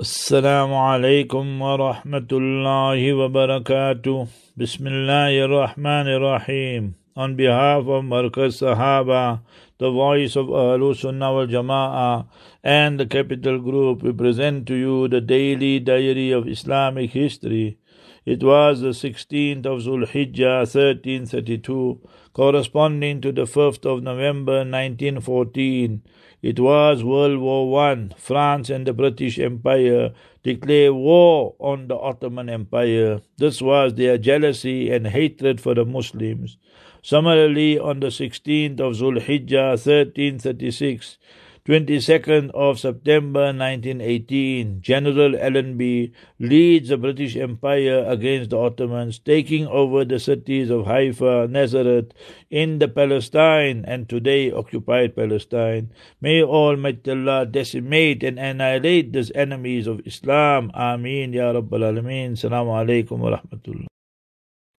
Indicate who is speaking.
Speaker 1: السلام عليكم ورحمة الله وبركاته بسم الله الرحمن الرحيم On behalf of Markaz Sahaba, the voice of Ahlu Sunnah wal Jama'ah and the Capital Group, we present to you the daily diary of Islamic history. it was the 16th of Zulhijjah 1332, corresponding to the 5th of November 1914. It was World War One. France and the British Empire declared war on the Ottoman Empire. This was their jealousy and hatred for the Muslims. Similarly, on the 16th of Zulhijjah 1336, 22nd of September 1918, General Allenby leads the British Empire against the Ottomans, taking over the cities of Haifa, Nazareth in the Palestine and today occupied Palestine. May Almighty Allah decimate and annihilate these enemies of Islam. Ameen Ya Rabbal Alameen. Assalamu alaikum wa rahmatullah.